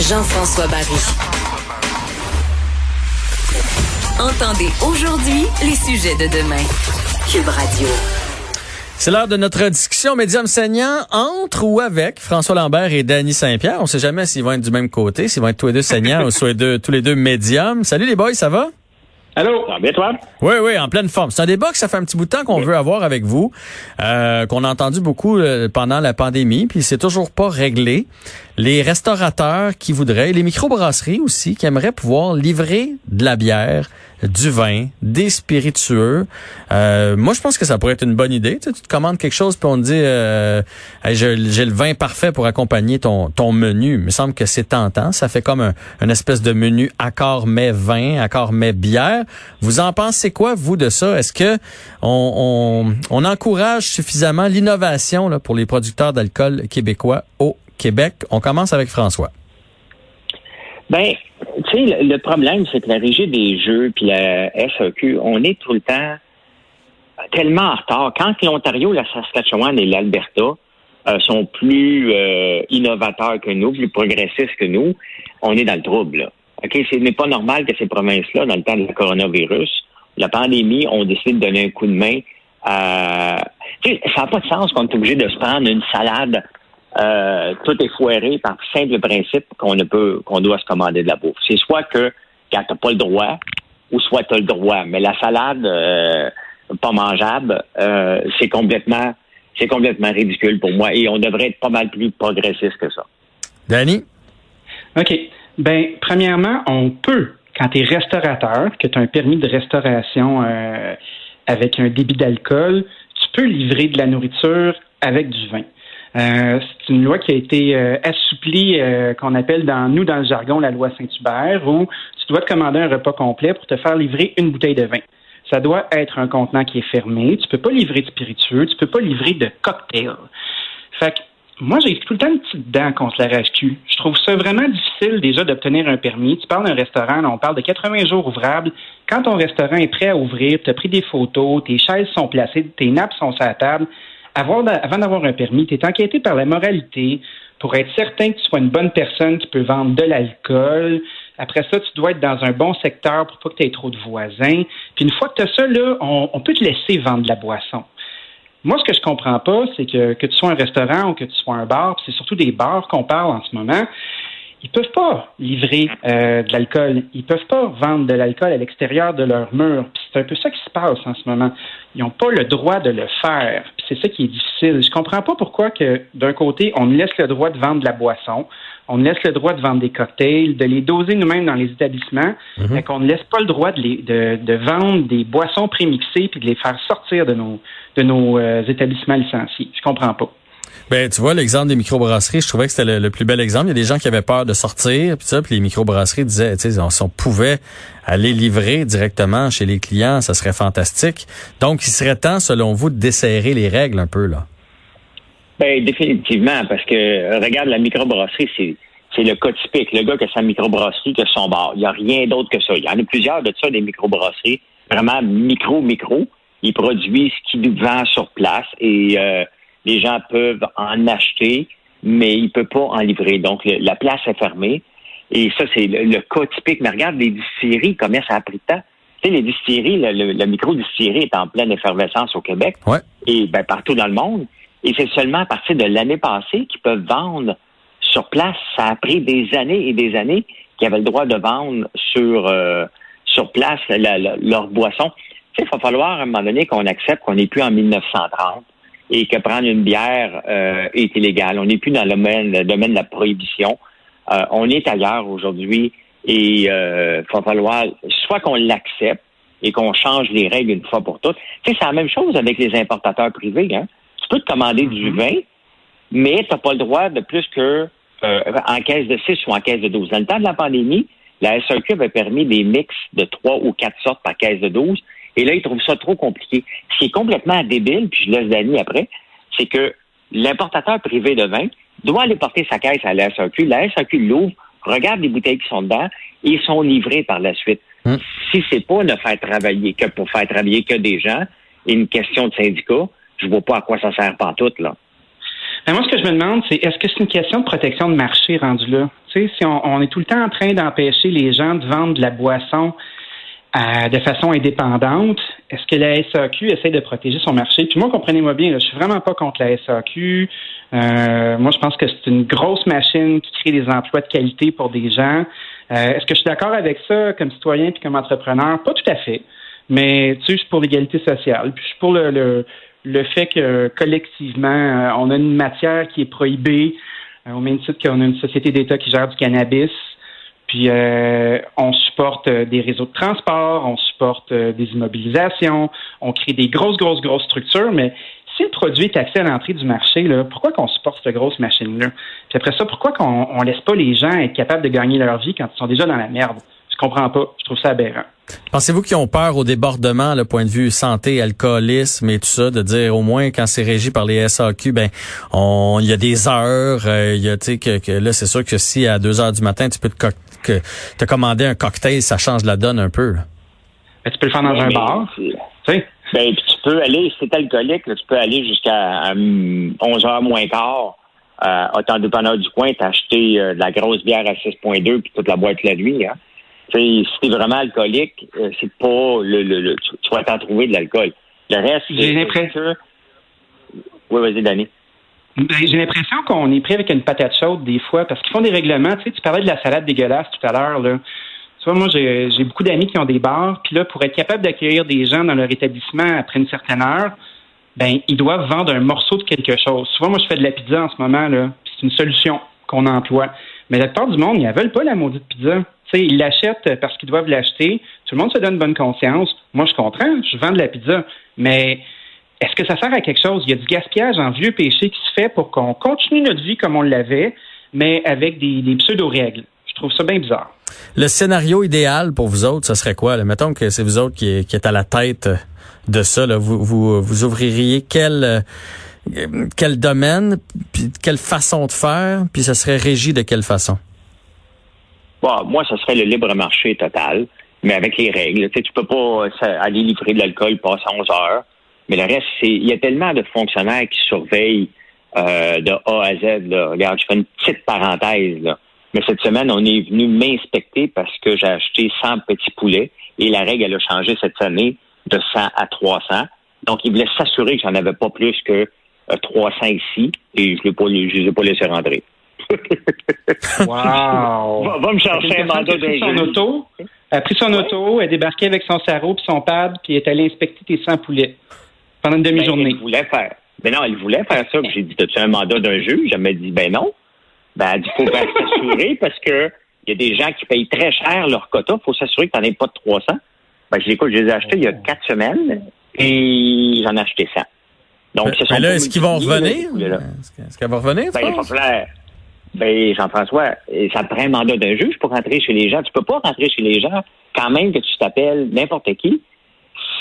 Jean-François Barry. Entendez aujourd'hui les sujets de demain. Cube Radio. C'est l'heure de notre discussion médium saignant entre ou avec François Lambert et Danny Saint-Pierre. On sait jamais s'ils vont être du même côté, s'ils vont être tous les deux saignants ou soit deux, tous les deux médiums. Salut les boys, ça va? Allô, bien toi? Oui, oui, en pleine forme. C'est un débat que ça fait un petit bout de temps qu'on veut avoir avec vous, euh, qu'on a entendu beaucoup euh, pendant la pandémie, puis c'est toujours pas réglé. Les restaurateurs qui voudraient, les microbrasseries aussi, qui aimeraient pouvoir livrer de la bière du vin, des spiritueux. Euh, moi, je pense que ça pourrait être une bonne idée. Tu, te commandes quelque chose puis on te dit euh, j'ai le vin parfait pour accompagner ton, ton menu. Il me semble que c'est tentant. Ça fait comme un, espèce de menu accord mais vin, accord mais bière. Vous en pensez quoi, vous, de ça? Est-ce que on, on, on encourage suffisamment l'innovation pour les producteurs d'alcool québécois au Québec? On commence avec François. Ben, le, problème, c'est que la régie des jeux puis la SAQ, on est tout le temps tellement en retard. Quand l'Ontario, la Saskatchewan et l'Alberta euh, sont plus euh, innovateurs que nous, plus progressistes que nous, on est dans le trouble. OK? Ce n'est pas normal que ces provinces-là, dans le temps de la coronavirus, la pandémie, ont décidé de donner un coup de main à. Ça n'a pas de sens qu'on est obligé de se prendre une salade euh, tout est foiré par simple principe qu'on ne peut, qu'on doit se commander de la bouffe. C'est soit que quand t'as pas le droit, ou soit tu as le droit. Mais la salade euh, pas mangeable, euh, c'est complètement, c'est complètement ridicule pour moi. Et on devrait être pas mal plus progressiste que ça. Danny? OK. Ben, premièrement, on peut, quand tu es restaurateur, que tu as un permis de restauration avec un débit d'alcool, tu peux livrer de la nourriture avec du vin. Euh, c'est une loi qui a été euh, assouplie, euh, qu'on appelle dans nous dans le jargon la loi Saint-Hubert, où tu dois te commander un repas complet pour te faire livrer une bouteille de vin. Ça doit être un contenant qui est fermé. Tu peux pas livrer de spiritueux, tu peux pas livrer de cocktail. Fait que moi, j'ai tout le temps une petite dent contre la RAFQ. Je trouve ça vraiment difficile déjà d'obtenir un permis. Tu parles d'un restaurant, on parle de 80 jours ouvrables. Quand ton restaurant est prêt à ouvrir, tu as pris des photos, tes chaises sont placées, tes nappes sont sur la table, avant d'avoir un permis, tu es enquêté par la moralité pour être certain que tu sois une bonne personne qui peut vendre de l'alcool. Après ça, tu dois être dans un bon secteur pour pas que tu aies trop de voisins. Puis une fois que tu as ça, là, on, peut te laisser vendre de la boisson. Moi, ce que je comprends pas, c'est que, que tu sois un restaurant ou que tu sois un bar, c'est surtout des bars qu'on parle en ce moment, ils peuvent pas livrer euh, de l'alcool. Ils peuvent pas vendre de l'alcool à l'extérieur de leur mur. C'est un peu ça qui se passe en ce moment. Ils n'ont pas le droit de le faire. C'est ça qui est difficile. Je comprends pas pourquoi que d'un côté on nous laisse le droit de vendre de la boisson, on nous laisse le droit de vendre des cocktails, de les doser nous-mêmes dans les établissements, mhm. mais qu'on ne laisse pas le droit de, les, de, de, vendre des boissons prémixées puis de les faire sortir de nos de nos euh, établissements licenciés. Je comprends pas. Ben, tu vois, l'exemple des microbrasseries, je trouvais que c'était le, plus bel exemple. Il y a des gens qui avaient peur de sortir, puis ça, puis les microbrasseries disaient, tu sais, si on pouvait aller livrer directement chez les clients, ça serait fantastique. Donc, il serait temps, selon vous, de desserrer les règles un peu, là. Ben, définitivement, parce que, regarde, la microbrasserie, c'est, c'est le cas typique. Le gars qui a sa microbrasserie, qui a son bar. Il n'y a rien d'autre que ça. Il y en a plusieurs de ça, des microbrasseries, vraiment micro-micro. Il produit ce qu'il vend sur place et euh, les gens peuvent en acheter, mais ils ne peuvent pas en livrer. Donc, la place est fermée. Et ça, c'est le, cas typique. Mais regarde, les distilleries, combien ça a pris de temps? Tu sais, les distilleries, le, micro-distillerie est en pleine effervescence au Québec et ben, partout dans le monde. Et c'est seulement à partir de l'année passée qu'ils peuvent vendre sur place. Ça a pris des années et des années qu'ils avaient le droit de vendre sur, euh, sur place leur boisson. Tu sais, il va falloir à un moment donné qu'on accepte qu'on n'est plus en 1930 et que prendre une bière euh, est illégal. On n'est plus dans le domaine, le domaine de la prohibition. Euh, on est ailleurs aujourd'hui et il euh, va falloir soit qu'on l'accepte et qu'on change les règles une fois pour toutes. Tu sais, c'est la même chose avec les importateurs privés. Hein? Tu peux te commander du mm-hmm. vin, mais tu n'as pas le droit de plus que en caisse de 6 ou en caisse de 12. Dans le temps de la pandémie, la SAQ avait permis des mix de 3 ou 4 sortes par caisse de 12 et là, ils trouvent ça trop compliqué. Ce qui est complètement débile, puis je laisse Dany après, c'est que l'importateur privé de vin doit aller porter sa caisse à la SAQ. La SAQ l'ouvre, regarde les bouteilles qui sont dedans et ils sont livrés par la suite. Hmm. Si c'est pas ne faire travailler que pour faire travailler que des gens et une question de syndicat, je vois pas à quoi ça sert pas tout, là. Ben, moi, ce que je me demande, c'est est-ce que c'est une question de protection de marché rendu là? Tu sais, si on, est tout le temps en train d'empêcher les gens de vendre de la boisson euh, de façon indépendante, est-ce que la SAQ essaie de protéger son marché? Puis moi, comprenez-moi bien, je suis vraiment pas contre la SAQ. Euh, moi, je pense que c'est une grosse machine qui crée des emplois de qualité pour des gens. Euh, est-ce que je suis d'accord avec ça comme citoyen puis comme entrepreneur? Pas tout à fait. Mais tu sais, je suis pour l'égalité sociale. Puis je suis pour le, le, fait que collectivement, on a une matière qui est prohibée, au même titre qu'on a une société d'État qui gère du cannabis. Puis euh, on supporte euh, des réseaux de transport, on supporte euh, des immobilisations, on crée des grosses, grosses, grosses structures, mais si le produit est accès à l'entrée du marché, là, pourquoi qu'on supporte cette grosse machine-là? Puis après ça, pourquoi qu'on on laisse pas les gens être capables de gagner leur vie quand ils sont déjà dans la merde? Je comprends pas. Je trouve ça aberrant. Pensez-vous qu'ils ont peur au débordement, le point de vue santé, alcoolisme et tout ça, de dire au moins quand c'est régi par les SAQ, ben on il y a des heures, il y a tu sais que, là c'est sûr que si à 2 heures du matin tu peux te que te commander un cocktail, ça change la donne un peu. Ben, tu peux le faire dans un bar. Tu Ben, tu peux aller, si c'est alcoolique, tu peux aller jusqu'à 11h moins quart. Euh, autant dépanneur du coin, t'acheter euh, de la grosse bière à 6.2 puis toute la boîte la nuit. Hein. si t'es vraiment alcoolique, euh, c'est pas le, le, tu, vas t'en trouver de l'alcool. Le reste, j'ai l'impression. Oui, vas-y, Danny. Ben, j'ai l'impression qu'on est pris avec une patate chaude des fois parce qu'ils font des règlements. Tu sais, tu parlais de la salade dégueulasse tout à l'heure. Là. Tu vois, moi, j'ai, beaucoup d'amis qui ont des bars. Puis là, pour être capable d'accueillir des gens dans leur établissement après une certaine heure, ben ils doivent vendre un morceau de quelque chose. Souvent, moi, je fais de la pizza en ce moment. là. C'est une solution qu'on emploie. Mais la plupart du monde, ils ne veulent pas la maudite pizza. Tu sais, ils l'achètent parce qu'ils doivent l'acheter. Tout le monde se donne bonne conscience. Moi, je comprends. Je vends de la pizza. Mais est-ce que ça sert à quelque chose? Il y a du gaspillage en vieux péché qui se fait pour qu'on continue notre vie comme on l'avait, mais avec des, pseudo-règles. Je trouve ça bien bizarre. Le scénario idéal pour vous autres, ce serait quoi? Mettons que c'est vous autres qui, êtes à la tête de ça. Vous, vous, ouvririez quel, euh, quel domaine, puis quelle façon de faire, puis ça serait régi de quelle façon? Bon, moi, ce serait le libre marché total, mais avec les règles. Tu sais, tu peux pas aller livrer de l'alcool passer 11 heures. Mais le reste, c'est il y a tellement de fonctionnaires qui surveillent euh, de A à Z. Là. Regarde, je fais une petite parenthèse. Là. Mais cette semaine, on est venu m'inspecter parce que j'ai acheté 100 petits poulets et la règle, elle a changé cette année de 100 à 300. Donc, ils voulaient s'assurer que j'en avais pas plus que 300 euh, ici et je ne les ai pas laissés rentrer. wow! Va, me chercher un mandat d'un son auto, a pris son auto, est débarqué avec son sarreau puis son pad, puis est allé inspecter tes 100 poulets pendant une ben, demi-journée. elle voulait faire. Ben non, elle voulait faire ça. J'ai dit, as-tu un mandat d'un juge? Elle m'a dit, ben non. Ben, elle dit, faut s'assurer parce que il y a des gens qui payent très cher leur quota. Il faut s'assurer que tu n'en aies pas de 300. Ben, je, écoute, je les ai achetés il y a quatre semaines et j'en ai acheté 100. Donc, ben, ben là, est-ce qu'ils vont revenir? Est-ce qu'elle va revenir? Ben, il va Ben, Jean-François, ça te prend un mandat d'un juge pour rentrer chez les gens. Tu peux pas rentrer chez les gens quand même que tu t'appelles n'importe qui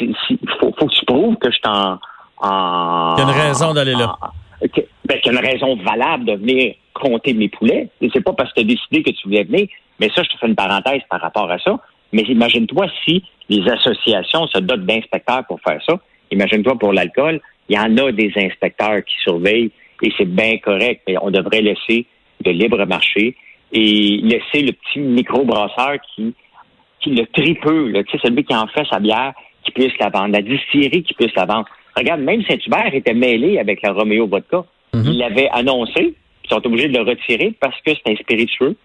il faut, que tu prouves que je t'en. En, il y a une raison d'aller là. que, ben, qu'il y a une raison valable de venir compter mes poulets. Et c'est pas parce que tu as décidé que tu voulais venir. Mais ça, je te fais une parenthèse par rapport à ça. Mais imagine-toi si les associations se dotent d'inspecteurs pour faire ça. Imagine-toi pour l'alcool, il y en a des inspecteurs qui surveillent et c'est bien correct. Mais on devrait laisser le libre marché et laisser le petit microbrasseur qui, qui le tripeux, tu sais, celui qui en fait sa bière, qui puisse la vendre, la distillerie qui puisse la vendre. Regarde, même Saint-Hubert était mêlé avec la Romeo Vodka. Mhm. Ils l'avaient annoncé, ils sont obligés de le retirer parce que c'est un spiritueux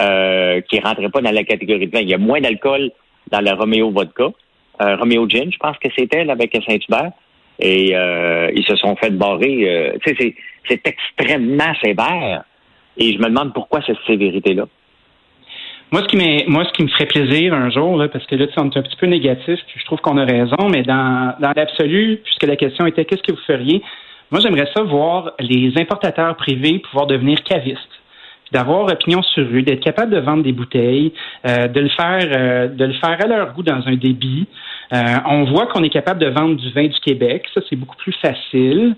euh, qui ne rentrait pas dans la catégorie de vin. Il y a moins d'alcool dans la Romeo Vodka. Euh, Romeo Gin, je pense que c'était avec Saint-Hubert. Et euh, ils se sont fait barrer. Euh, tu sais, c'est extrêmement sévère. Et je me demande pourquoi cette sévérité-là. Moi, ce qui moi, ce qui me ferait plaisir un jour, là, parce que là, on est un petit peu négatif, puis je trouve qu'on a raison, mais dans, dans l'absolu, puisque la question était qu'est-ce que vous feriez, moi, j'aimerais ça voir les importateurs privés pouvoir devenir cavistes. D'avoir opinion sur eux, d'être capable de vendre des bouteilles, euh, de le faire, euh, de le faire à leur goût dans un débit. Euh, on voit qu'on est capable de vendre du vin du Québec, ça c'est beaucoup plus facile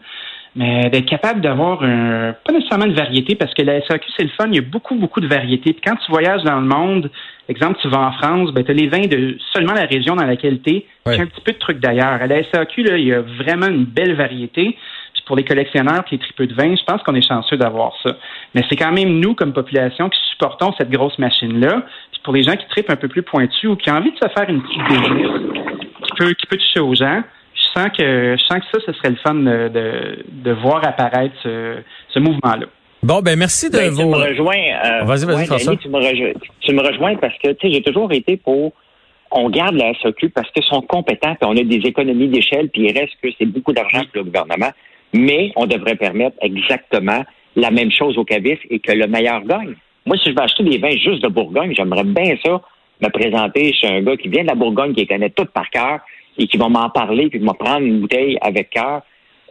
mais d'être capable d'avoir un, pas nécessairement de variété, parce que la SAQ, c'est le fun, il y a beaucoup, beaucoup de variétés. Puis quand tu voyages dans le monde, exemple, tu vas en France, ben, tu as les vins de seulement la région dans laquelle tu es, un petit peu de trucs d'ailleurs. À la SAQ, là, il y a vraiment une belle variété. Puis pour les collectionneurs et les tripeux de vin, je pense qu'on est chanceux d'avoir ça. Mais c'est quand même nous, comme population, qui supportons cette grosse machine-là. Puis pour les gens qui tripent un peu plus pointus ou qui ont envie de se faire une petite business qui peut, qui peut toucher aux gens, sens que je sens que ça, ce serait le fun de, de, de voir apparaître ce, ce mouvement-là. Bon, ben merci de Ben, vos... Tu me rejoins. euh, Vas-y, vas-y, ouais, François. Tu, me rejoins, tu me rejoins parce que, tu sais, j'ai toujours été pour. On garde la SAQ parce qu'ils sont compétents, puis on a des économies d'échelle, puis il reste que c'est beaucoup d'argent pour le gouvernement. Mais on devrait permettre exactement la même chose au cabis et que le meilleur gagne. Moi, si je vais acheter des vins juste de Bourgogne, j'aimerais bien ça, me présenter chez un gars qui vient de la Bourgogne, qui les connaît tout par cœur, et qui va m'en parler, puis va prendre une bouteille avec cœur.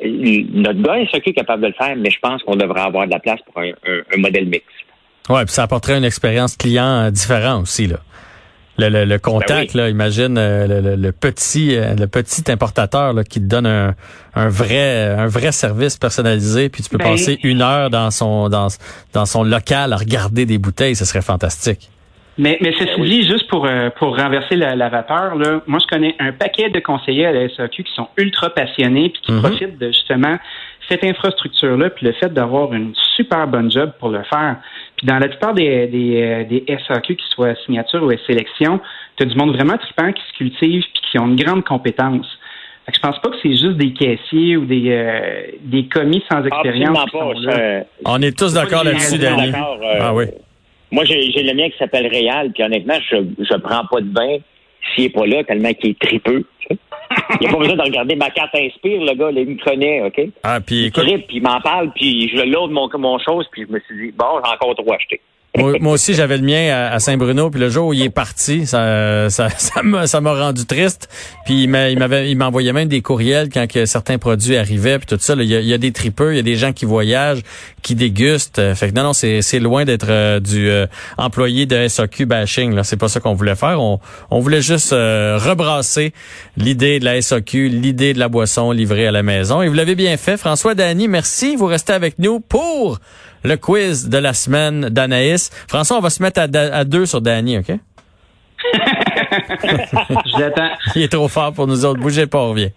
Notre gars SAQ est capable de le faire, mais je pense qu'on devrait avoir de la place pour un, un- un modèle mix. Ouais, puis ça apporterait une expérience client euh, différente aussi là. Le, le, le contact, Ben oui. là, imagine euh, le, le- le petit euh, le petit importateur là, qui te donne un, un vrai un vrai service personnalisé, puis tu peux Ben- passer une heure dans son dans, dans son local à regarder des bouteilles, ce serait fantastique. Mais, mais ceci dit, juste pour, euh, pour renverser la, la vapeur, là, moi, je connais un paquet de conseillers à la SAQ qui sont ultra passionnés puis qui Mhm. profitent de justement cette infrastructure-là puis le fait d'avoir une super bonne job pour le faire. Puis dans la plupart des, des, euh, des SAQ, qui soient signature ou sélection, tu as du monde vraiment trippant qui se cultive puis qui ont une grande compétence. Fait que je pense pas que c'est juste des caissiers ou des, euh, des commis sans expérience. Qui sont là. ça- On est tous d'accord là-dessus, euh, Ah oui. Moi, j'ai le mien qui s'appelle Réal, puis honnêtement, je je prends pas de vin s'il est pas là, tellement qu'il est tripeux. Il n'y a pas besoin de regarder ma carte Inspire, le gars, là, il me connaît, OK? Ah puis Il écoute, il m'en parle, puis je load mon, mon chose, puis je me suis dit, bon, j'ai encore trop acheté. Moi, aussi j'avais le mien à, Saint-Bruno, puis le jour où il est parti, ça ça ça m'a ça m'a rendu triste. Puis il m'avait il m'envoyait même des courriels quand que certains produits arrivaient, puis tout ça. là. Il y, a, il y a des tripeux, il y a des gens qui voyagent, qui dégustent. Euh, Fait que non non, c'est c'est loin d'être euh, du euh, employé de SAQ bashing. Là, c'est pas ça qu'on voulait faire. On on voulait juste euh, rebrasser l'idée de la SAQ, l'idée de la boisson livrée à la maison. Et vous l'avez bien fait, François Dany. Merci. Vous restez avec nous pour le quiz de la semaine d'Anaïs. François, on va se mettre à, à deux sur Danny, OK? Je l'attends. Il est trop fort pour nous autres. Bougez pas, on revient.